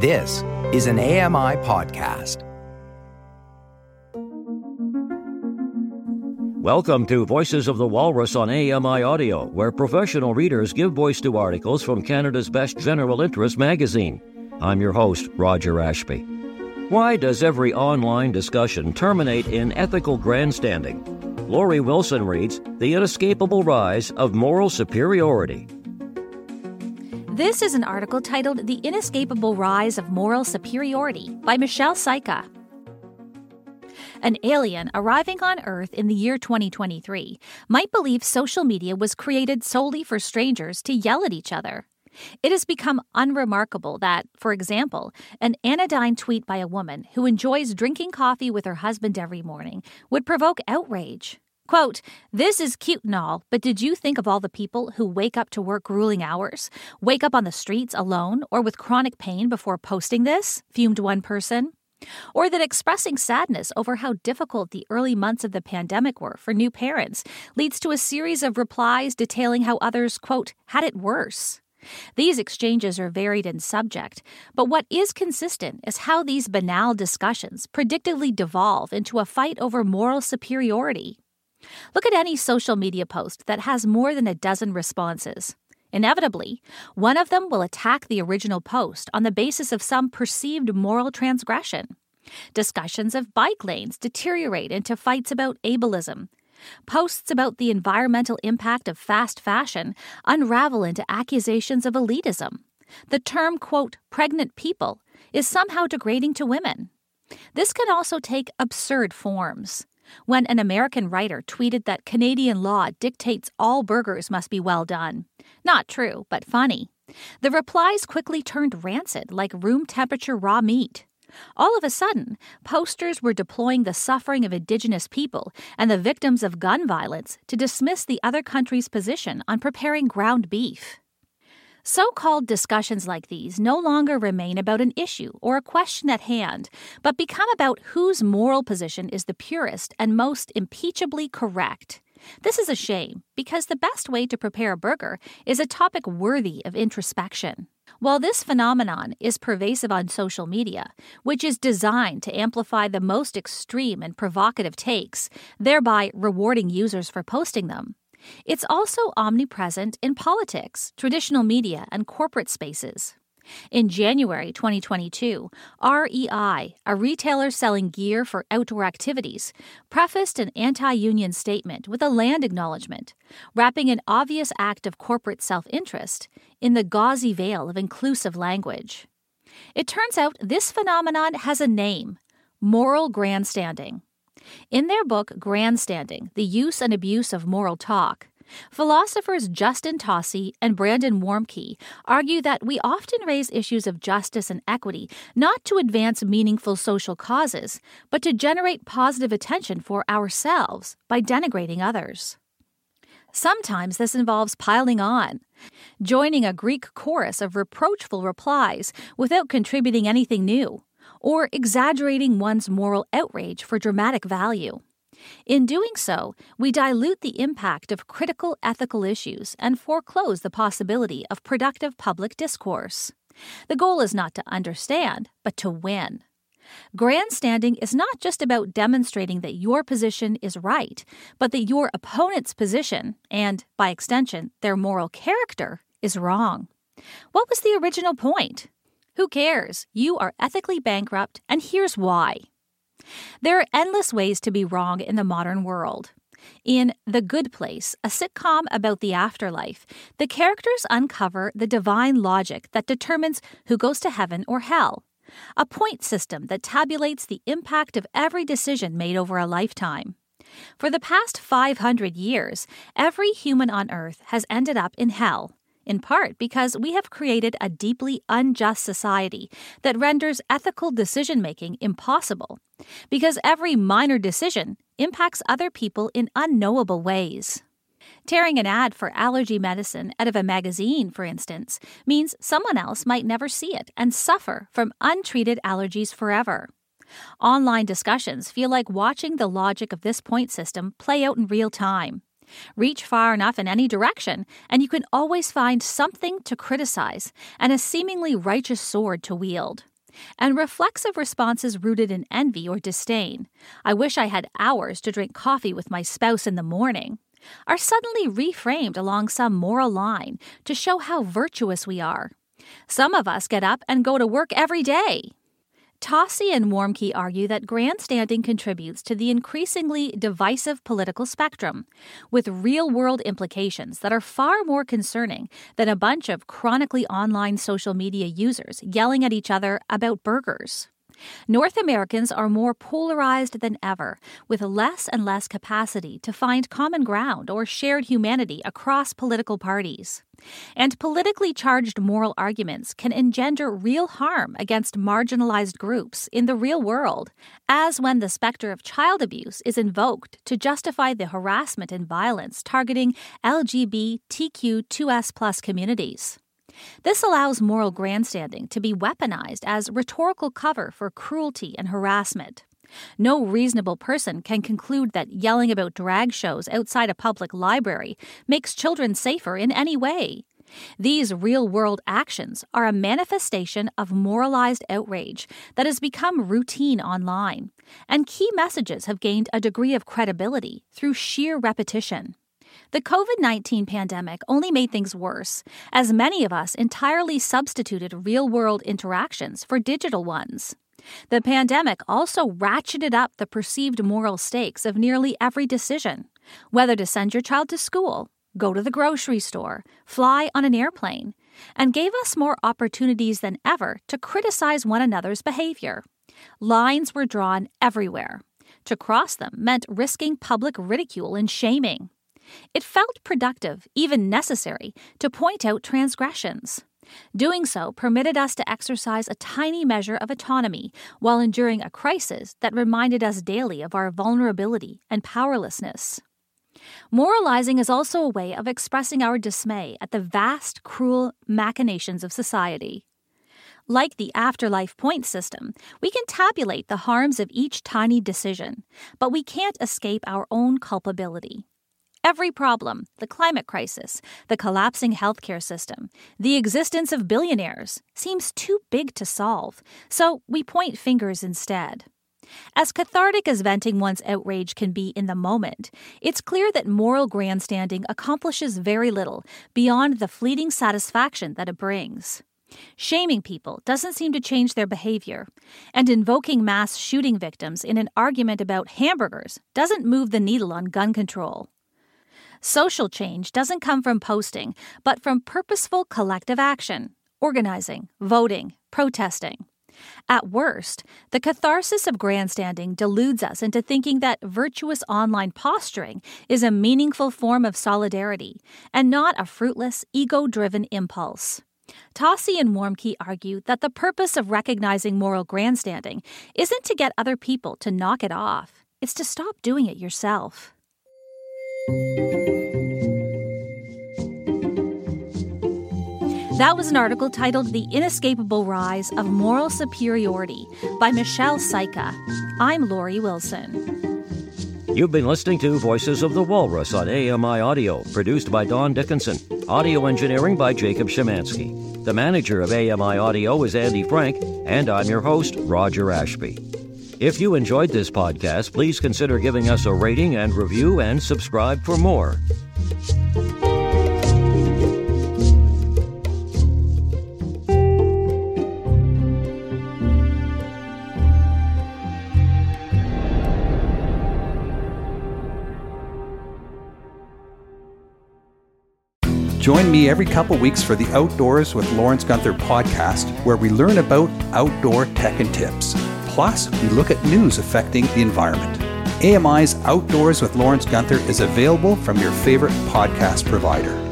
This is an AMI podcast. Welcome to Voices of the Walrus on AMI Audio, where professional readers give voice to articles from Canada's best general interest magazine. I'm your host, Roger Ashby. Why does every online discussion terminate in ethical grandstanding? Lori Wilson reads The Inescapable Rise of Moral Superiority. This is an article titled The Inescapable Rise of Moral Superiority by Michelle Cyca. An alien arriving on Earth in the year 2023 might believe social media was created solely for strangers to yell at each other. It has become unremarkable that, for example, an anodyne tweet by a woman who enjoys drinking coffee with her husband every morning would provoke outrage. Quote, This is cute and all, but did you think of all the people who wake up to work grueling hours, wake up on the streets alone or with chronic pain before posting this? fumed one person. Or that expressing sadness over how difficult the early months of the pandemic were for new parents leads to a series of replies detailing how others, quote, had it worse. These exchanges are varied in subject, but what is consistent is how these banal discussions predictably devolve into a fight over moral superiority. Look at any social media post that has more than a dozen responses. Inevitably, one of them will attack the original post on the basis of some perceived moral transgression. Discussions of bike lanes deteriorate into fights about ableism. Posts about the environmental impact of fast fashion unravel into accusations of elitism. The term, quote, pregnant people is somehow degrading to women. This can also take absurd forms when an American writer tweeted that Canadian law dictates all burgers must be well done. Not true, but funny. The replies quickly turned rancid like room temperature raw meat. All of a sudden, posters were deploying the suffering of Indigenous people and the victims of gun violence to dismiss the other country's position on preparing ground beef. So called discussions like these no longer remain about an issue or a question at hand, but become about whose moral position is the purest and most impeachably correct. This is a shame, because the best way to prepare a burger is a topic worthy of introspection. While this phenomenon is pervasive on social media, which is designed to amplify the most extreme and provocative takes, thereby rewarding users for posting them, it's also omnipresent in politics, traditional media, and corporate spaces. In January 2022, REI, a retailer selling gear for outdoor activities, prefaced an anti union statement with a land acknowledgement, wrapping an obvious act of corporate self interest in the gauzy veil of inclusive language. It turns out this phenomenon has a name moral grandstanding. In their book Grandstanding The Use and Abuse of Moral Talk, philosophers Justin Tosi and Brandon Warmke argue that we often raise issues of justice and equity not to advance meaningful social causes, but to generate positive attention for ourselves by denigrating others. Sometimes this involves piling on, joining a Greek chorus of reproachful replies without contributing anything new or exaggerating one's moral outrage for dramatic value. In doing so, we dilute the impact of critical ethical issues and foreclose the possibility of productive public discourse. The goal is not to understand, but to win. Grandstanding is not just about demonstrating that your position is right, but that your opponent's position, and by extension, their moral character, is wrong. What was the original point? Who cares? You are ethically bankrupt, and here's why. There are endless ways to be wrong in the modern world. In The Good Place, a sitcom about the afterlife, the characters uncover the divine logic that determines who goes to heaven or hell, a point system that tabulates the impact of every decision made over a lifetime. For the past 500 years, every human on earth has ended up in hell in part because we have created a deeply unjust society that renders ethical decision making impossible, because every minor decision impacts other people in unknowable ways. Tearing an ad for allergy medicine out of a magazine, for instance, means someone else might never see it and suffer from untreated allergies forever. Online discussions feel like watching the logic of this point system play out in real time. Reach far enough in any direction, and you can always find something to criticize and a seemingly righteous sword to wield. and reflexive responses rooted in envy or disdain. I wish I had hours to drink coffee with my spouse in the morning. Are suddenly reframed along some moral line to show how virtuous we are. Some of us get up and go to work every day. Tosi and Warmke argue that grandstanding contributes to the increasingly divisive political spectrum, with real world implications that are far more concerning than a bunch of chronically online social media users yelling at each other about burgers. North Americans are more polarized than ever, with less and less capacity to find common ground or shared humanity across political parties. And politically charged moral arguments can engender real harm against marginalized groups in the real world, as when the specter of child abuse is invoked to justify the harassment and violence targeting LGBTQ2S communities. This allows moral grandstanding to be weaponized as rhetorical cover for cruelty and harassment. No reasonable person can conclude that yelling about drag shows outside a public library makes children safer in any way. These real world actions are a manifestation of moralized outrage that has become routine online, and key messages have gained a degree of credibility through sheer repetition. The COVID 19 pandemic only made things worse, as many of us entirely substituted real world interactions for digital ones. The pandemic also ratcheted up the perceived moral stakes of nearly every decision whether to send your child to school, go to the grocery store, fly on an airplane, and gave us more opportunities than ever to criticize one another's behavior. Lines were drawn everywhere. To cross them meant risking public ridicule and shaming. It felt productive, even necessary, to point out transgressions. Doing so permitted us to exercise a tiny measure of autonomy while enduring a crisis that reminded us daily of our vulnerability and powerlessness. Moralizing is also a way of expressing our dismay at the vast, cruel machinations of society. Like the afterlife point system, we can tabulate the harms of each tiny decision, but we can't escape our own culpability. Every problem the climate crisis, the collapsing healthcare system, the existence of billionaires seems too big to solve, so we point fingers instead. As cathartic as venting one's outrage can be in the moment, it's clear that moral grandstanding accomplishes very little beyond the fleeting satisfaction that it brings. Shaming people doesn't seem to change their behavior, and invoking mass shooting victims in an argument about hamburgers doesn't move the needle on gun control. Social change doesn't come from posting, but from purposeful collective action, organizing, voting, protesting. At worst, the catharsis of grandstanding deludes us into thinking that virtuous online posturing is a meaningful form of solidarity and not a fruitless, ego driven impulse. Tosi and Warmke argue that the purpose of recognizing moral grandstanding isn't to get other people to knock it off, it's to stop doing it yourself. That was an article titled The Inescapable Rise of Moral Superiority by Michelle Cyca. I'm Laurie Wilson. You've been listening to Voices of the Walrus on AMI Audio, produced by Don Dickinson. Audio engineering by Jacob Shemansky. The manager of AMI Audio is Andy Frank, and I'm your host, Roger Ashby. If you enjoyed this podcast, please consider giving us a rating and review and subscribe for more. Join me every couple weeks for the Outdoors with Lawrence Gunther podcast, where we learn about outdoor tech and tips. Plus, we look at news affecting the environment. AMI's Outdoors with Lawrence Gunther is available from your favorite podcast provider.